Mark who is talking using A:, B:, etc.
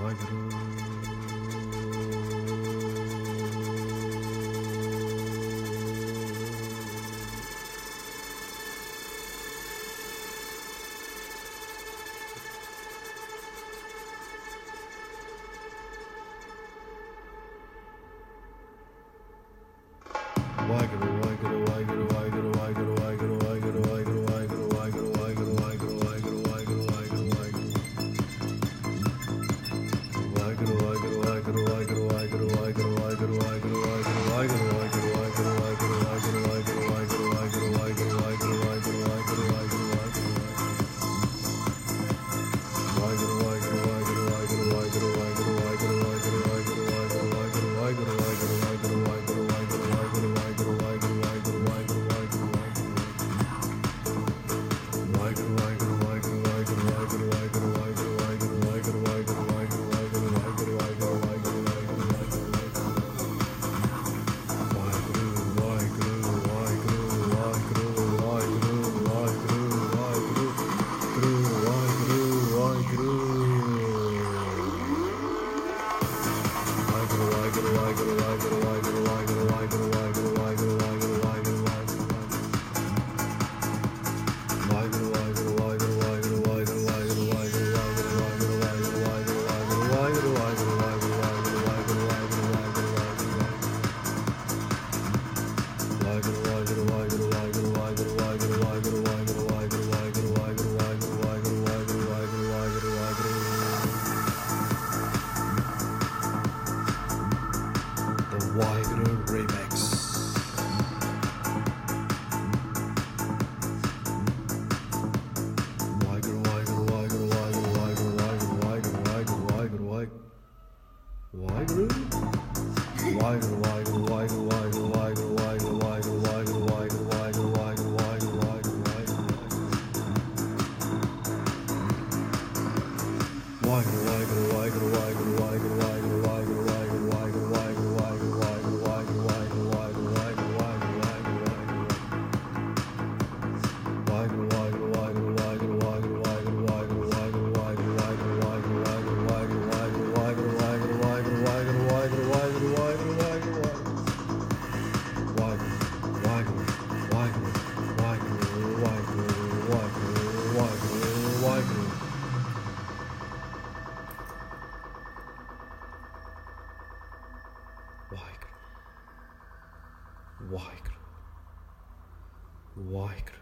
A: Why Waheguru, waheguru, waheguru. like, gonna like, gonna like, gonna like, gonna like, gonna like. Waheguru, Waheguru, Waheguru, Waheguru, Waheguru, Waheguru, Waheguru, Waheguru, Waheguru, Waheguru, Waheguru, Waheguru, Waheguru, Waheguru, Waheguru, Waheguru, Waheguru, Waheguru Waheguru